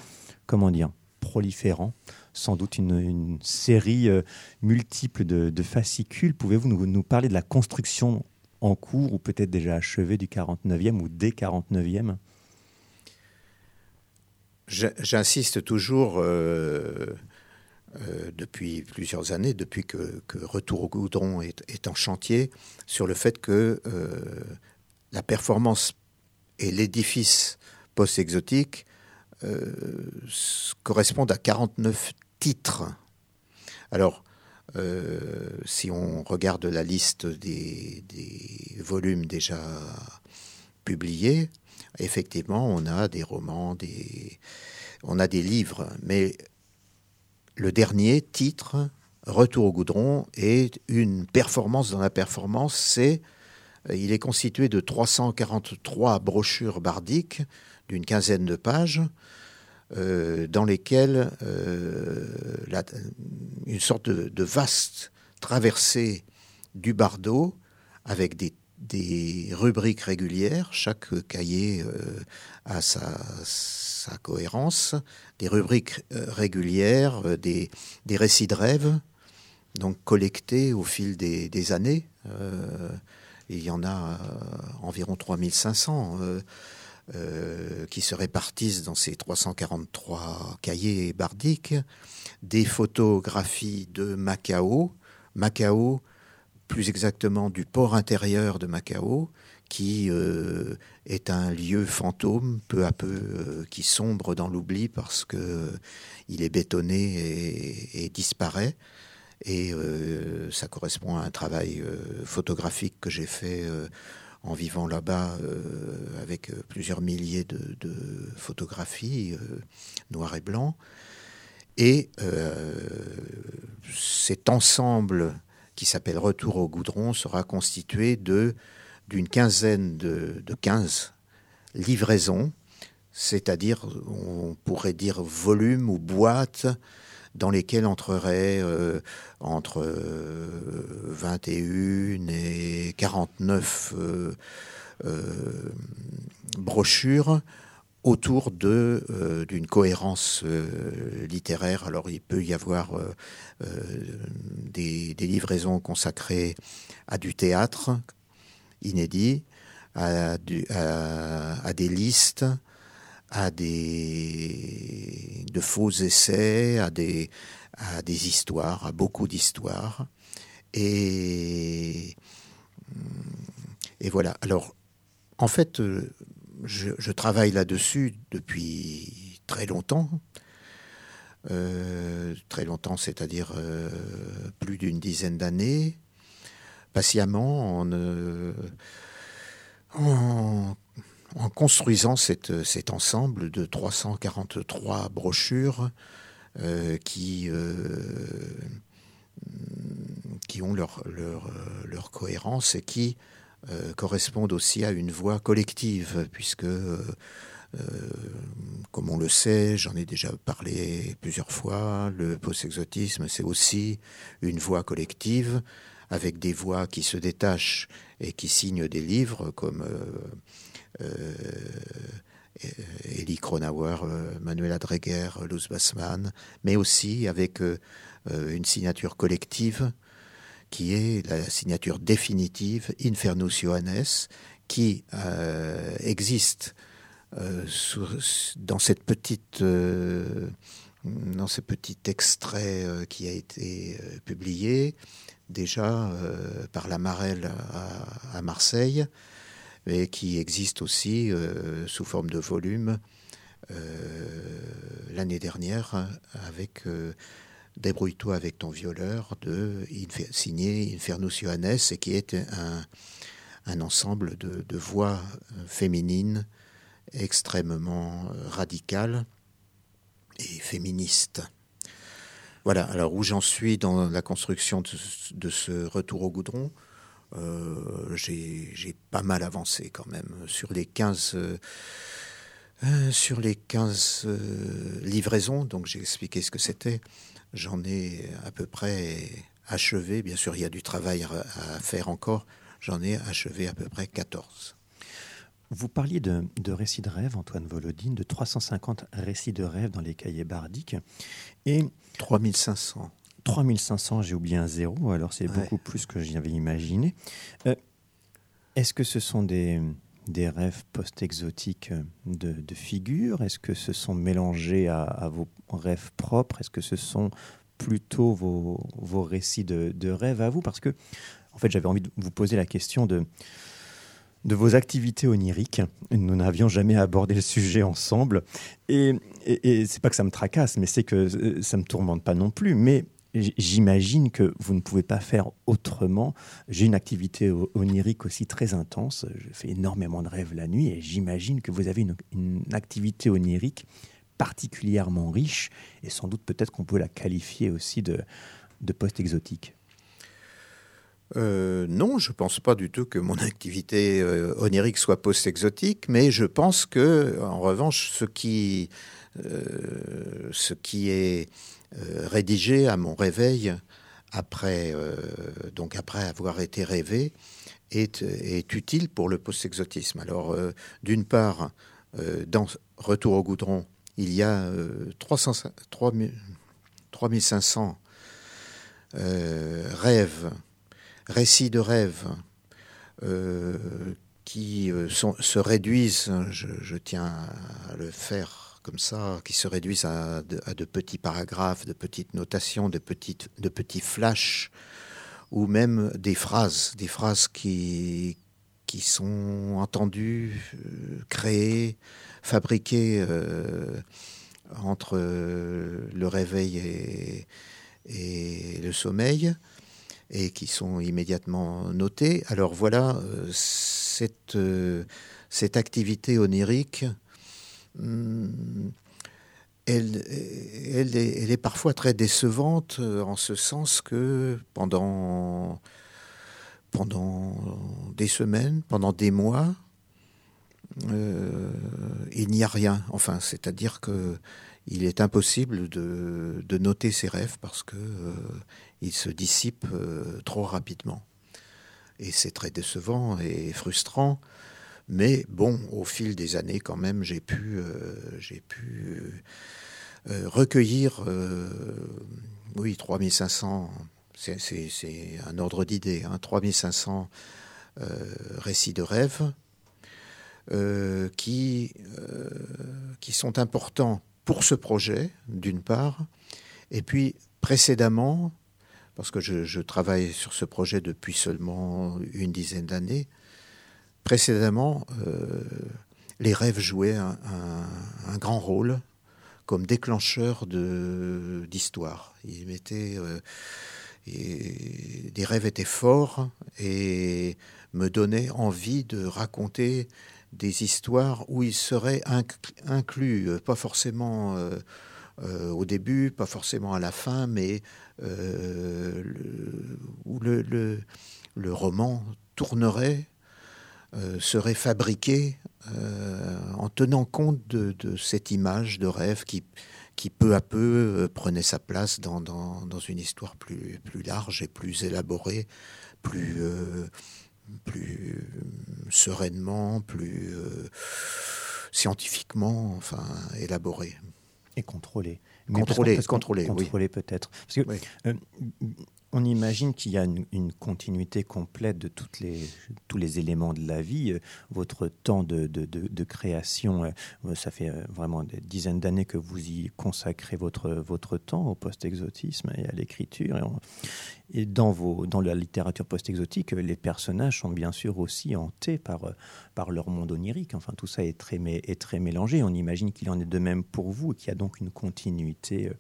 comment dire, proliférant, sans doute une, série euh, multiple de, fascicules. Pouvez-vous nous, parler de la construction en cours ou peut-être déjà achevée du 49e ou des 49e J'insiste toujours depuis plusieurs années, depuis que, Retour au goudron est, en chantier, sur le fait que la performance et l'édifice post-exotique correspondent à 49 Alors, euh, si on regarde la liste des, volumes déjà publiés, effectivement, on a des romans, des, on a des livres, mais le dernier titre, Retour au goudron, est une performance dans la performance. C'est, il est constitué de 343 brochures bardiques d'une quinzaine de pages. Euh, dans lesquelles euh, une sorte de, vaste traversée du bardeau avec des, rubriques régulières. Chaque cahier euh, a sa, cohérence, des rubriques régulières, des, récits de rêve, donc collectés au fil des, années. il y en a environ 3500. Euh, qui se répartissent dans ces 343 cahiers bardiques, des photographies de Macao, Macao, plus exactement du port intérieur de Macao, qui euh, est un lieu fantôme, peu à peu, euh, qui sombre dans l'oubli parce que il est bétonné et, disparaît. Et ça correspond à un travail photographique que j'ai fait en vivant là-bas euh, avec euh, plusieurs milliers de, photographies euh, noir et blanc. Et cet ensemble qui s'appelle Retour au goudron sera constitué de d'une quinzaine de, de 15 livraisons, c'est-à-dire on pourrait dire volume ou boîte dans lesquels entreraient euh, entre 21 euh, et 49 euh, brochures autour de d'une cohérence littéraire. Alors il peut y avoir des, livraisons consacrées à du théâtre inédit, à des listes, à des de faux essais, à des à des histoires, à beaucoup d'histoires, et et voilà. Alors, en fait, euh, je, travaille là-dessus depuis très longtemps. Euh, très longtemps, c'est-à-dire euh, plus d'une dizaine d'années, patiemment, en, en en construisant cette, cet ensemble de 343 brochures euh, qui, euh, qui ont leur, leur, leur, cohérence et qui euh, correspondent aussi à une voix collective, puisque, comme on le sait, j'en ai déjà parlé plusieurs fois, le post-exotisme, c'est aussi une voix collective avec des voix qui se détachent et qui signent des livres comme euh, Elie Kronauer, euh, Manuel Adreger, Luz Bassman, mais aussi avec euh, une signature collective qui est la signature définitive Infernus Johannes, qui existe dans ce petit extrait qui a été publié déjà par la Marelle à Marseille et qui existe aussi euh, sous forme de volume euh, l'année dernière avec euh, Débrouille-toi avec ton violeur de signé Infernus Johannes et qui est un, un ensemble de, voix féminines extrêmement radicales et féministes. Voilà, alors où j'en suis dans la construction de, ce retour au goudron, j'ai pas mal avancé quand même. Sur les 15, euh, euh, sur les 15 livraisons, donc j'ai expliqué ce que c'était, j'en ai à peu près achevé. Bien sûr, il y a du travail à, faire encore. J'en ai achevé à peu près 14. Vous parliez de, de, récits de rêve, Antoine Volodine, de 350 récits de rêve dans les cahiers bardiques. Et 3500. 3500, j'ai oublié un zéro, alors c'est beaucoup plus que j'avais imaginé. Euh, est-ce que ce sont des, des rêves post-exotiques de, figures Est-ce que ce sont mélangés à, vos rêves propres? Est-ce que ce sont plutôt vos, récits de, de, rêves à vous? Parce que, en fait, j'avais envie de vous poser la question de, de vos activités oniriques. Nous n'avions jamais abordé le sujet ensemble. Et, et, et c'est pas que ça me tracasse, mais c'est que euh, ça me tourmente pas non plus. Mais j'imagine que vous ne pouvez pas faire autrement. J'ai une activité onirique aussi très intense. Je fais énormément de rêves la nuit et j'imagine que vous avez une, activité onirique particulièrement riche et sans doute peut-être qu'on peut la qualifier aussi de, de post-exotique. Euh, non, je ne pense pas du tout que mon activité euh, onirique soit post-exotique, mais je pense que, en revanche, ce qui, euh, ce qui est rédigé à mon réveil après, donc après avoir été rêvé est, utile pour le post-exotisme. Alors, d'une part, dans Retour au goudron, il y a 300, 3500 rêves récits de rêves euh, qui euh, se réduisent, je, tiens à le faire comme ça, qui se réduisent à de, petits paragraphes, de petites notations, de, petites, de petits flashs, ou même des phrases, des phrases qui, qui sont entendues, euh, créées, fabriquées entre le réveil et, et le sommeil et qui sont immédiatement notés. Alors voilà, euh, cette, euh, cette activité onirique, elle, elle, est, parfois très décevante euh, en ce sens que pendant, des semaines, pendant des mois, il n'y a rien. Enfin, c'est-à-dire que il est impossible de, noter ses rêves parce que il se dissipe euh, trop rapidement. Et c'est très décevant et frustrant. Mais bon, au fil des années, quand même, j'ai pu, euh, pu euh, recueillir, oui, 3500, c'est un ordre d'idée, hein, 3500 récits de rêves qui, qui sont importants pour ce projet, d'une part, et puis précédemment, parce que je, travaille sur ce projet depuis seulement une dizaine d'années. Précédemment, euh, les rêves jouaient un, grand rôle comme déclencheur d'histoire. Ils euh, des rêves étaient forts et me donnaient envie de raconter des histoires où ils seraient inclus, pas forcément euh, euh, au début, pas forcément à la fin, mais euh, où le, roman tournerait, euh, serait fabriqué en tenant compte de, cette image de rêve qui, qui peu à peu prenait sa place dans, dans, dans, une histoire plus, plus large et plus élaborée, plus, plus sereinement, plus scientifiquement enfin, élaborée. Et contrôler, contrôler peut-être. Parce que euh, on imagine qu'il y a une, continuité complète de les, tous les éléments de la vie. Euh, votre temps de, de, création, euh, ça fait euh, vraiment des dizaines d'années que vous y consacrez votre, votre temps au post-exotisme et à l'écriture. Et, et, dans, vos, dans la littérature post-exotique, les personnages sont bien sûr aussi hantés par, par leur monde onirique. Enfin, tout ça est très, est très mélangé. On imagine qu'il en est de même pour vous et qu'il y a donc une continuité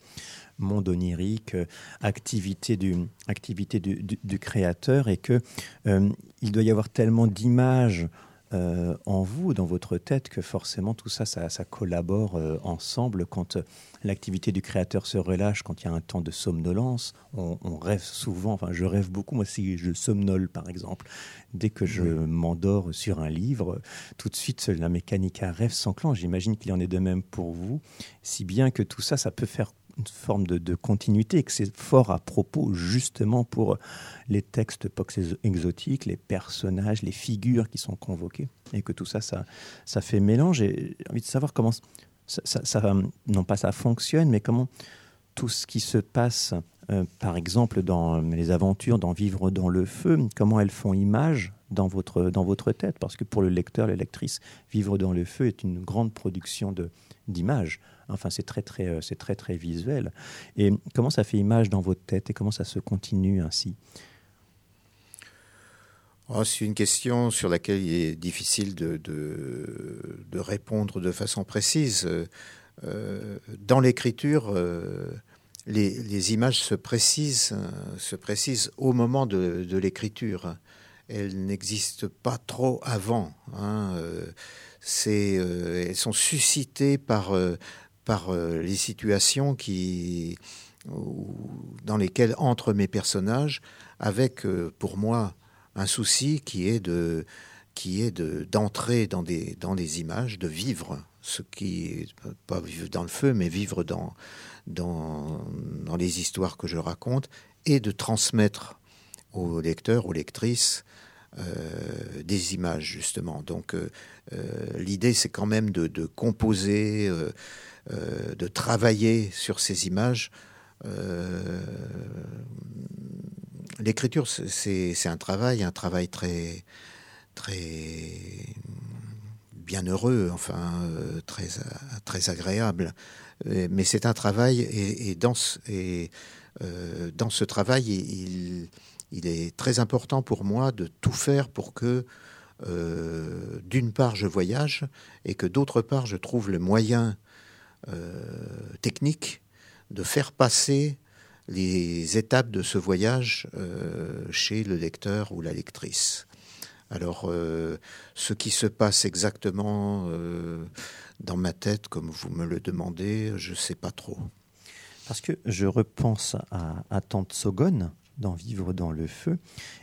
monde onirique, euh, activité du, activité du, du, créateur, et que euh, il doit y avoir tellement d'images euh, en vous, dans votre tête, que forcément tout ça, ça, ça collabore ensemble. Quand l'activité du créateur se relâche, quand il y a un temps de somnolence, on, rêve souvent, enfin je rêve beaucoup, moi si je somnole par exemple, dès que je m'endors sur un livre, tout de suite la mécanique à rêve s'enclenche. J'imagine qu'il y en est de même pour vous, si bien que tout ça, ça peut faire une forme de, continuité et que c'est fort à propos justement pour les textes exotiques, les personnages, les figures qui sont convoquées et que tout ça, ça, ça fait mélange. J'ai envie de savoir comment ça, ça, non pas ça fonctionne, mais comment tout ce qui se passe, euh, par exemple dans les aventures, dans Vivre dans le feu, comment elles font image dans votre, dans votre tête, parce que pour le lecteur, la lectrice, Vivre dans le feu est une grande production d'images. Enfin, c'est très, très, euh, c'est très, très visuel. Et comment ça fait image dans votre tête et comment ça se continue ainsi? Oh, C'est une question sur laquelle il est difficile de, répondre de façon précise. Euh, dans l'écriture, euh, les, images se précisent, se précisent au moment de, l'écriture. Elles n'existent pas trop avant. Hein. elles sont suscitées par par euh, les situations qui, dans lesquelles entrent mes personnages, avec euh, pour moi un souci qui est de qui est d'entrer dans des dans des images, de vivre ce qui pas vivre dans le feu, mais vivre dans dans, dans les histoires que je raconte et de transmettre aux lecteurs, aux lectrices, euh, des images justement. Donc l'idée c'est quand même de, composer de travailler sur ces images. Euh, l'écriture, c'est un travail, un travail très, très bienheureux, enfin euh, très, très agréable. Mais c'est un travail et, dans, et dans ce travail, il, il, est très important pour moi de tout faire pour que, d'une part, je voyage et que d'autre part, je trouve le moyen euh, technique de faire passer les étapes de ce voyage euh, chez le lecteur ou la lectrice. Alors, euh, ce qui se passe exactement dans ma tête, comme vous me le demandez, je ne sais pas trop. Parce que je repense à, à Tante Sogone, d'en vivre dans le feu.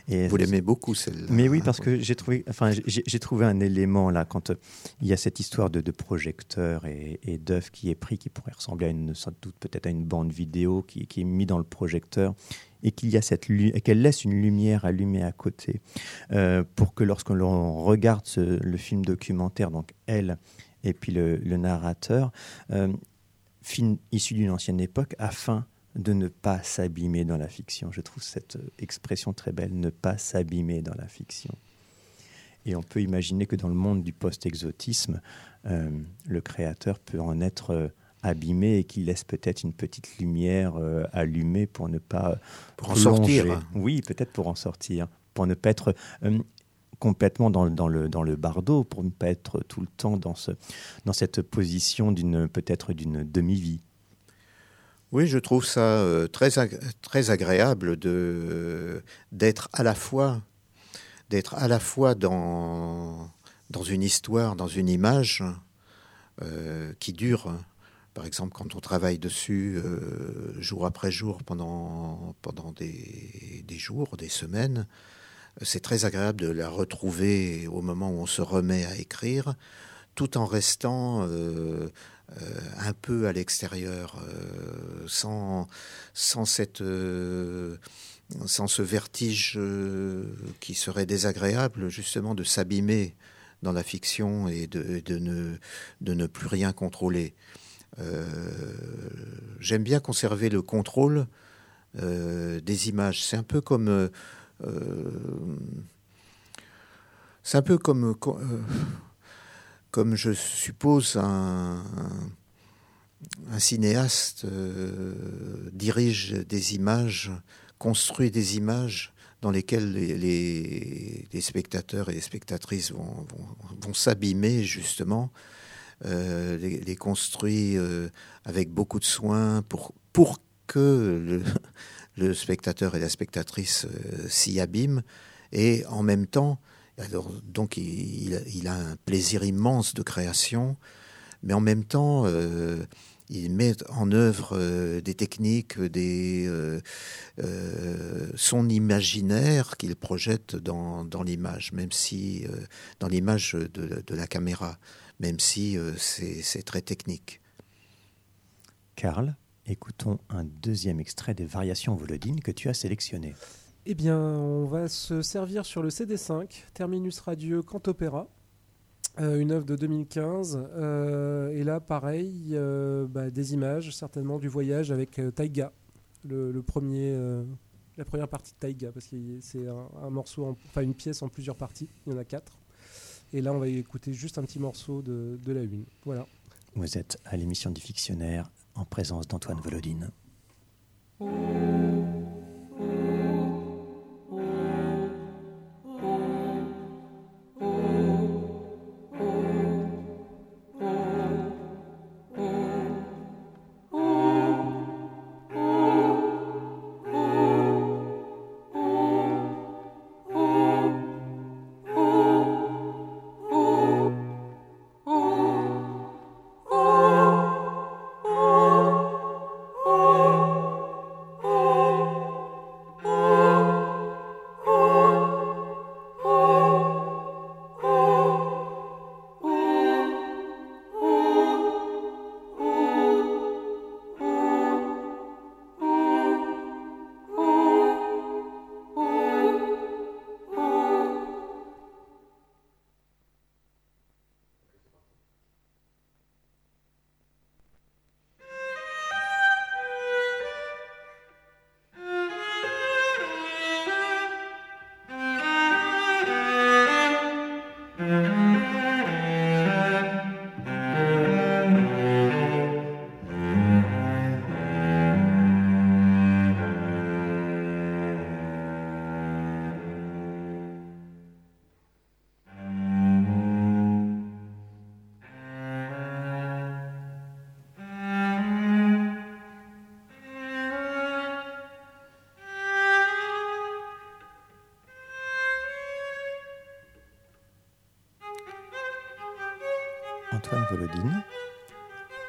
Et Vous l'aimez beaucoup celle-là. Mais oui, parce que j'ai trouvé, enfin, j'ai trouvé un élément là quand euh, il y a cette histoire de, de projecteur et, et d'œuf qui est pris, qui pourrait ressembler à une, sans doute peut-être à une bande vidéo qui, qui est mise dans le projecteur et qu'il y a cette qu'elle laisse une lumière allumée à côté euh, pour que lorsque l'on regarde le film documentaire, donc elle et puis le, narrateur, euh, film issu d'une ancienne époque, afin de ne pas s'abîmer dans la fiction. Je trouve cette expression très belle, ne pas s'abîmer dans la fiction. Et on peut imaginer que dans le monde du post-exotisme, euh, le créateur peut en être euh, abîmé et qu'il laisse peut-être une petite lumière euh, allumée pour ne pas pour en sortir. Oui, peut-être pour en sortir, pour ne pas être complètement dans, dans, le, dans le pour ne pas être tout le temps dans, ce, dans cette position d'une peut-être d'une demi-vie. Oui, je trouve ça euh, très, très agréable d'être à la fois, à la fois dans, dans une histoire, dans une image euh, qui dure. Par exemple, quand on travaille dessus euh, jour après jour pendant, pendant des, des jours, des semaines, c'est très agréable de la retrouver au moment où on se remet à écrire, tout en restant euh, un peu à l'extérieur, euh, sans, sans, cette, euh, sans ce vertige qui serait désagréable, justement, de s'abîmer dans la fiction et de, de, ne, de ne plus rien contrôler. J'aime bien conserver le contrôle des images. C'est un peu comme. c'est un peu comme comme je suppose un, cinéaste euh, dirige des images, construit des images dans lesquelles les, spectateurs et les spectatrices vont, s'abîmer justement, euh, les, construit euh, avec beaucoup de soin pour, pour que le, le spectateur et la spectatrice s'y abîment. Et en même temps alors, donc, il, a un plaisir immense de création, mais en même temps, euh, il met en œuvre euh, des techniques, des, euh, son imaginaire qu'il projette dans, l'image, même si dans l'image de, la caméra, même si c'est très technique. Karl, écoutons un deuxième extrait des Variations Volodine que tu as sélectionné. Eh bien, on va se servir sur le CD5, Terminus Radieux Cantopéra, euh, une œuvre de 2015. Euh, et là, pareil, euh, bah, des images, certainement du voyage avec Taiga, le, premier la première partie de Taïga, parce que c'est un, morceau, enfin une pièce en plusieurs parties. Il y en a quatre. Et là, on va écouter juste un petit morceau de, de la une. Voilà. Vous êtes à l'émission du Fictionnaire en présence d'Antoine Volodine. Antoine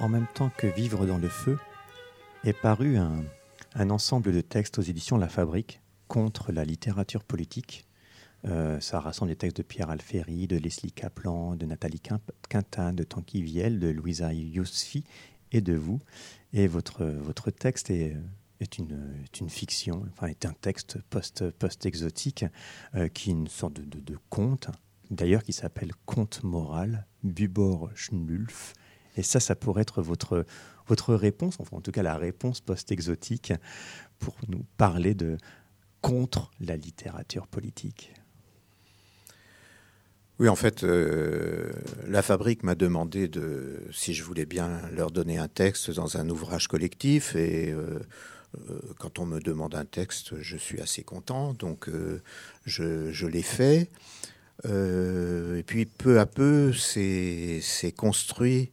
En même temps que Vivre dans le feu, est paru un, ensemble de textes aux éditions La Fabrique contre la littérature politique. Euh, ça rassemble des textes de Pierre Alféry, de Leslie Kaplan, de Nathalie Quintin, de Tanguy Viel, de Louisa Yousfi et de vous. Et votre, votre texte est, une, fiction, enfin est un texte post-exotique euh, qui est une sorte de conte d'ailleurs qui s'appelle Conte moral, Bubor Schnulf. Et ça, ça pourrait être votre, votre réponse, enfin en tout cas la réponse post-exotique, pour nous parler de contre la littérature politique. Oui, en fait, euh, la fabrique m'a demandé de, si je voulais bien leur donner un texte dans un ouvrage collectif. Et euh, euh, quand on me demande un texte, je suis assez content. Donc, je, je l'ai fait. Euh, et puis peu à peu, c'est construit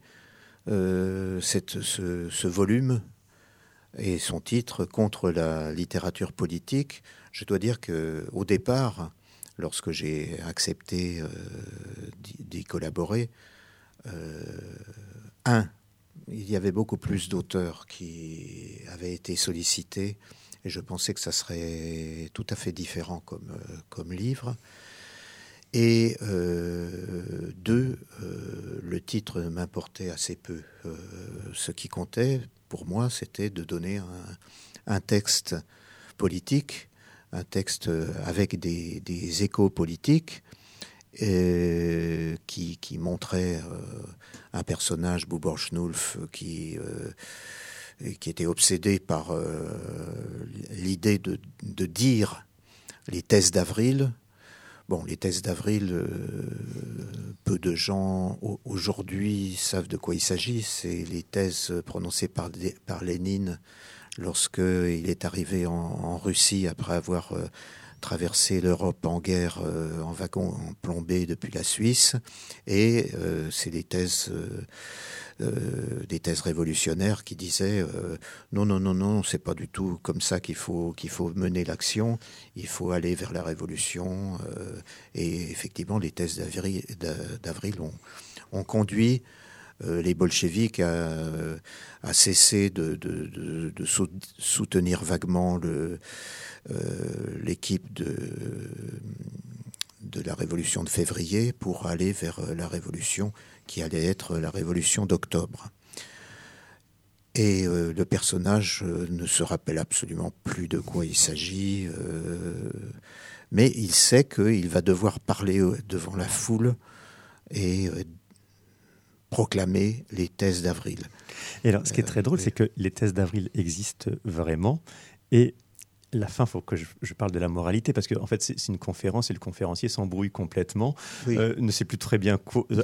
euh, ce, volume et son titre contre la littérature politique. Je dois dire que au départ, lorsque j'ai accepté euh, d'y collaborer, un, il y avait beaucoup plus d'auteurs qui avaient été sollicités et je pensais que ça serait tout à fait différent comme livre. Et euh, deux, euh, le titre m'importait assez peu. Euh, ce qui comptait pour moi, c'était de donner un, texte politique, un texte avec des, échos politiques, qui, montrait un personnage, Bubor Schnulf, qui, qui était obsédé par l'idée de dire les thèses d'avril, Bon, les thèses d'avril, euh, peu de gens aujourd'hui savent de quoi il s'agit. C'est les thèses prononcées par, par Lénine lorsqu'il est arrivé en, Russie après avoir euh, traversé l'Europe en guerre euh, en wagon plombé depuis la Suisse. Et c'est des thèses euh, des thèses révolutionnaires qui disaient euh, non, non, non, non, c'est pas du tout comme ça qu'il faut, qu'il faut mener l'action, il faut aller vers la révolution. Euh, et effectivement, les thèses d'avril ont, conduit les bolcheviks à, cesser de, de, soutenir vaguement l'équipe de, la révolution de février pour aller vers la révolution qui allait être la révolution d'octobre. Et euh, le personnage euh, ne se rappelle absolument plus de quoi il s'agit, euh, mais il sait qu'il va devoir parler devant la foule et proclamer les thèses d'avril. Et alors, ce qui est très drôle, c'est que les thèses d'avril existent vraiment, et la fin, il faut que je, parle de la moralité, parce qu'en en fait, c'est une conférence et le conférencier s'embrouille complètement, euh, ne sait plus très bien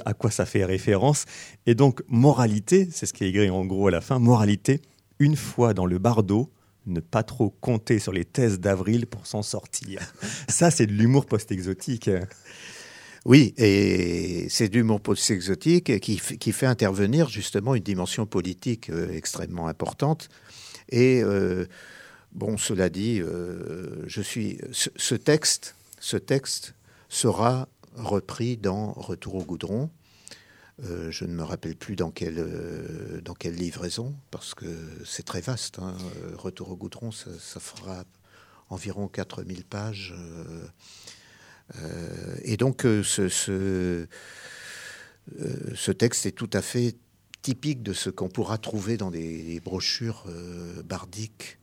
à quoi ça fait référence. Et donc, moralité, c'est ce qui est écrit en gros à la fin, moralité, une fois dans le bardeau, ne pas trop compter sur les thèses d'avril pour s'en sortir. ça, c'est de l'humour post-exotique. Oui, et c'est de l'humour post-exotique qui, qui, fait intervenir justement une dimension politique euh, extrêmement importante. Et euh, Bon, cela dit, euh, je suis ce, texte, ce texte sera repris dans Retour au goudron. Je ne me rappelle plus dans quelle, dans quelle livraison, parce que c'est très vaste. Hein. Retour au goudron, ça, fera environ 4000 pages. Et donc, ce, ce, ce, texte est tout à fait typique de ce qu'on pourra trouver dans des, brochures bardiques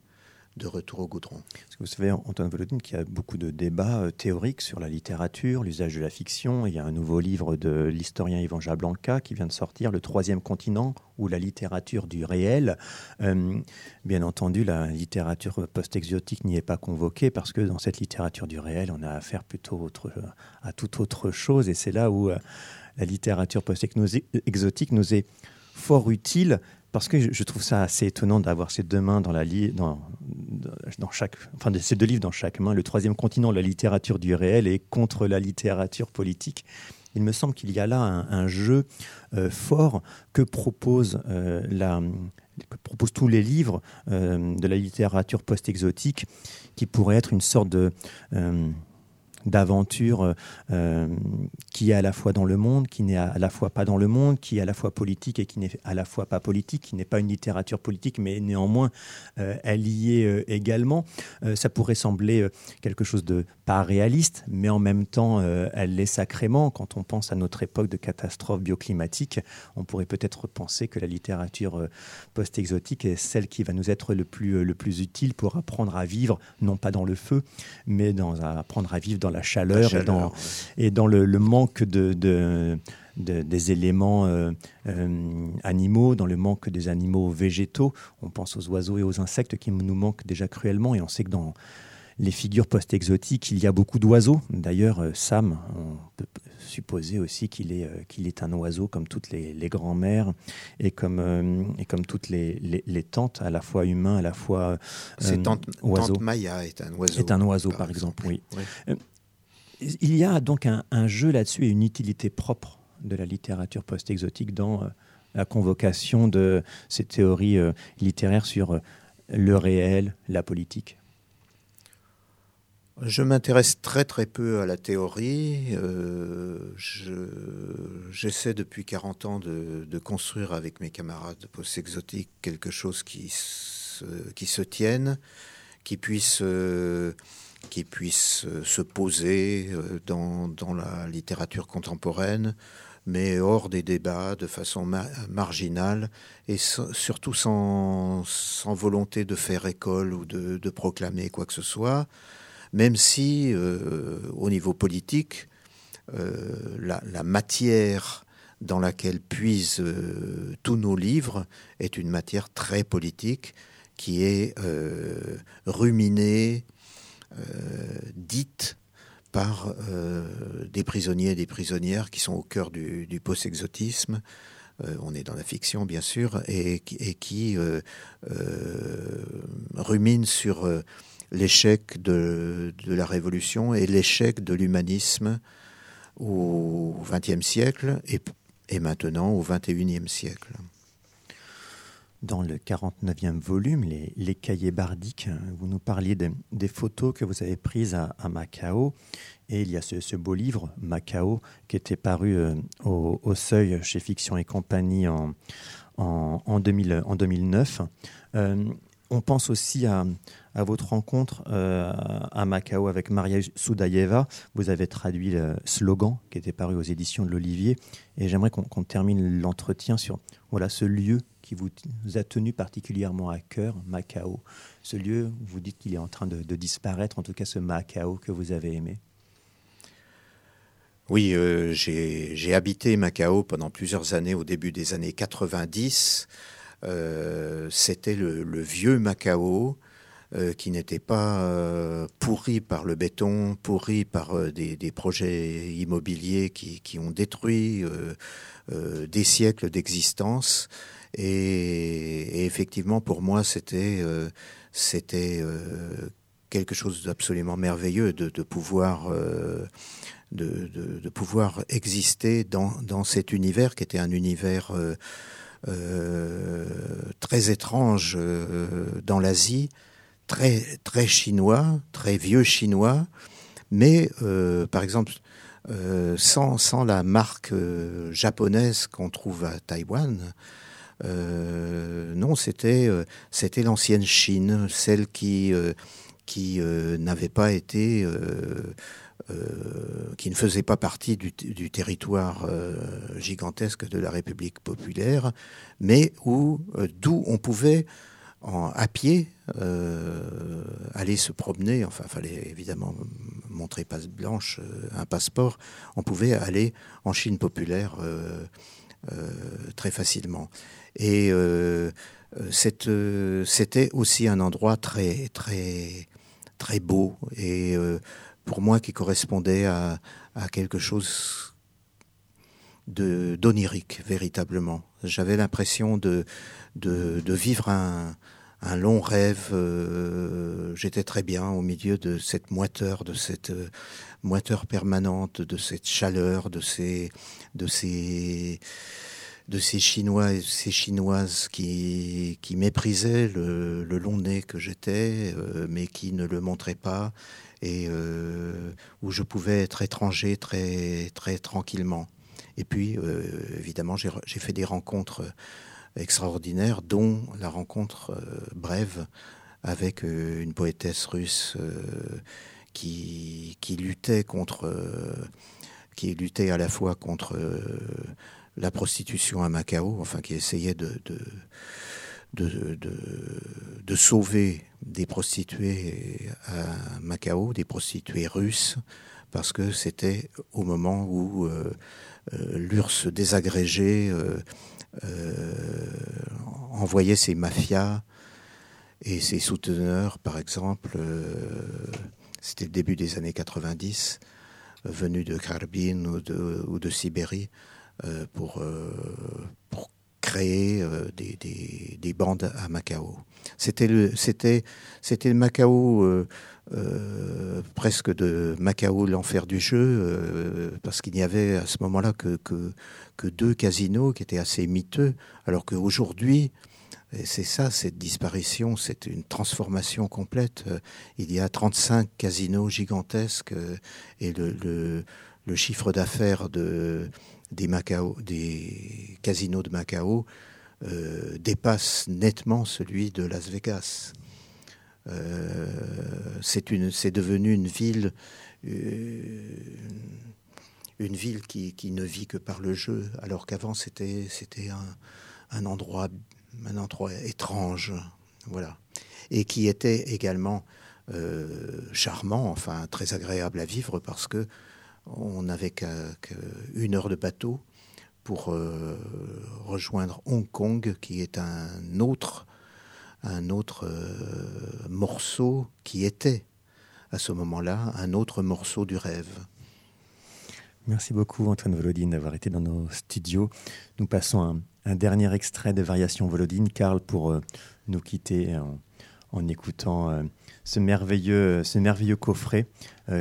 de retour au goudron. Vous savez, Antoine Volodine, qu'il y a beaucoup de débats euh, théoriques sur la littérature, l'usage de la fiction. Il y a un nouveau livre de l'historien Yvan Jablanca qui vient de sortir, Le troisième continent ou la littérature du réel. Euh, bien entendu, la littérature post-exotique n'y est pas convoquée parce que dans cette littérature du réel, on a affaire plutôt à toute autre chose. Et c'est là où euh, la littérature post-exotique nous est fort utile parce que je trouve ça assez étonnant d'avoir ces deux mains dans la dans, chaque, enfin ces deux livres dans chaque main. Le troisième continent, la littérature du réel, et contre la littérature politique. Il me semble qu'il y a là un, jeu euh, fort que propose euh, la que proposent tous les livres euh, de la littérature post-exotique, qui pourrait être une sorte de d'aventure euh, qui est à la fois dans le monde, qui n'est à la fois pas dans le monde, qui est à la fois politique et qui n'est à la fois pas politique, qui n'est pas une littérature politique, mais néanmoins euh, elle y est euh, également. ça pourrait sembler quelque chose de pas réaliste, mais en même temps elle l'est sacrément. Quand on pense à notre époque de catastrophe bioclimatique, on pourrait peut-être penser que la littérature post-exotique est celle qui va nous être le plus, le plus utile pour apprendre à vivre, non pas dans le feu, mais dans, apprendre à vivre dans la chaleur, et dans, et dans le, manque de, de, des éléments euh, euh, animaux, dans le manque des animaux végétaux. On pense aux oiseaux et aux insectes qui nous manquent déjà cruellement et on sait que dans les figures post-exotiques, il y a beaucoup d'oiseaux. D'ailleurs, euh, Sam, on peut supposer aussi qu'il est, qu'il est un oiseau comme toutes les, les grands-mères et comme, et comme toutes les, les, tantes, à la fois humains, à la fois tante, Tante Maya est un oiseau. Est un oiseau, par, exemple, oui. Il y a donc un, jeu là-dessus et une utilité propre de la littérature post-exotique dans euh, la convocation de ces théories euh, littéraires sur euh, le réel, la politique. Je m'intéresse très très peu à la théorie. J'essaie depuis 40 ans de, construire avec mes camarades post-exotiques quelque chose qui se, qui se tienne, qui puisse qui puisse euh, se poser euh, dans, la littérature contemporaine, mais hors des débats, de façon marginale, et surtout sans, volonté de faire école ou de, proclamer quoi que ce soit, même si, euh, au niveau politique, la, matière dans laquelle puisent tous nos livres est une matière très politique qui est ruminée, dites par euh, des prisonniers et des prisonnières qui sont au cœur du, post-exotisme. Euh, on est dans la fiction, bien sûr, et, qui ruminent sur l'échec de, la Révolution et l'échec de l'humanisme au XXe siècle et, maintenant au XXIe siècle dans le 49e volume, les, cahiers bardiques, vous nous parliez des photos que vous avez prises à, Macao. Et il y a ce, beau livre, Macao, qui était paru euh, au, seuil chez Fiction et compagnie en, en, 2009. Euh, on pense aussi à, votre rencontre euh, à Macao avec Maria Soudaïeva. Vous avez traduit le slogan qui était paru aux éditions de l'Olivier. Et j'aimerais qu'on termine l'entretien sur voilà, ce lieu qui vous a tenu particulièrement à cœur, Macao. Ce lieu, vous dites qu'il est en train de, disparaître, en tout cas ce Macao que vous avez aimé. Oui, euh, j'ai habité Macao pendant plusieurs années au début des années 90. Euh, c'était le, vieux Macao, euh, qui n'était pas euh, pourri par le béton, pourri par euh, des, projets immobiliers qui, ont détruit des siècles d'existence. Et, effectivement, pour moi, c'était quelque chose d'absolument merveilleux de, pouvoir de, pouvoir exister dans, dans cet univers qui était un univers très étrange dans l'Asie, très, très chinois, très vieux chinois, mais euh, par exemple, sans, sans, la marque japonaise qu'on trouve à Taïwan, non, c'était c'était l'ancienne Chine, celle qui qui n'avait pas été euh, qui ne faisait pas partie du, du territoire euh, gigantesque de la République populaire, mais où euh, d'où on pouvait à pied aller se promener. Enfin, fallait évidemment montrer passe blanche, un passeport. On pouvait aller en Chine populaire très facilement. Et c'était aussi un endroit très très très beau et pour moi qui correspondait à quelque chose de d'onirique véritablement. J'avais l'impression de, de, vivre un, un long rêve. Euh, J'étais très bien au milieu de cette moiteur, de cette euh, moiteur permanente, de cette chaleur, de ces de ces de ces Chinois et ces Chinoises qui, qui méprisaient le, le long nez que j'étais, euh, mais qui ne le montraient pas, et où je pouvais être étranger très, très tranquillement. Et puis, euh, évidemment, j'ai fait des rencontres extraordinaires, dont la rencontre euh, brève avec une poétesse russe qui, luttait contre, qui luttait à la fois contre la prostitution à Macao, enfin qui essayait de, sauver des prostituées à Macao, des prostituées russes, parce que c'était au moment où euh, euh, l'URSS désagrégé euh, euh, envoyait ses mafias et ses souteneurs, par exemple, euh, c'était le début des années 90, venus de Karbin ou de, Sibérie, pour, pour créer euh, des, des, des, bandes à Macao. C'était le, Macao euh, euh, presque de Macao l'enfer du jeu, euh, parce qu'il n'y avait à ce moment-là que, que, deux casinos qui étaient assez miteux, alors qu'aujourd'hui, c'est ça, cette disparition, c'est une transformation complète. Il y a 35 casinos gigantesques et le, chiffre d'affaires de des, Macao, des casinos de Macao euh, dépasse nettement celui de Las Vegas. Euh, c'est devenu une ville, euh, une ville qui, ne vit que par le jeu, alors qu'avant c'était un, endroit, étrange, voilà, et qui était également euh, charmant, enfin très agréable à vivre parce que on n'avait qu'une heure de bateau pour rejoindre Hong Kong, qui est un autre, un autre euh, morceau qui était à ce moment-là un autre morceau du rêve. Merci beaucoup Antoine Volodine d'avoir été dans nos studios. Nous passons un, un dernier extrait de Variation Volodine, Karl, pour euh, nous quitter en, en écoutant euh, ce, merveilleux, ce merveilleux coffret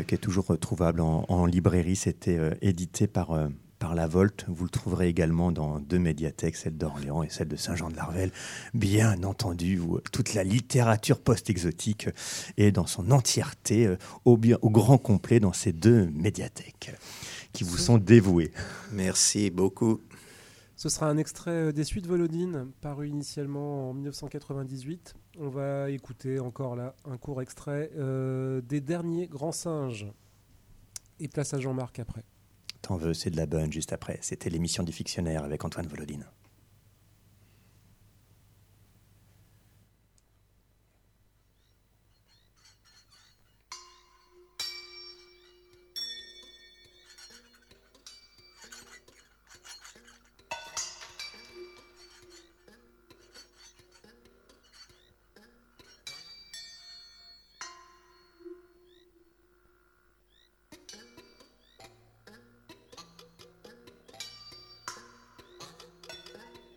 qui est toujours trouvable en, en librairie. C'était édité par, par La Volte. Vous le trouverez également dans deux médiathèques, celle d'Orléans et celle de Saint-Jean-de-Larvel. Bien entendu, où toute la littérature post-exotique est dans son entièreté, euh, au, bien, au grand complet dans ces deux médiathèques qui vous sont dévouées. Merci beaucoup. Ce sera un extrait des Suites Volodine, paru initialement en 1998. On va écouter encore là un court extrait euh, des derniers grands singes. Et place à Jean-Marc après. T'en veux, c'est de la bonne juste après. C'était l'émission du fictionnaire avec Antoine Volodine.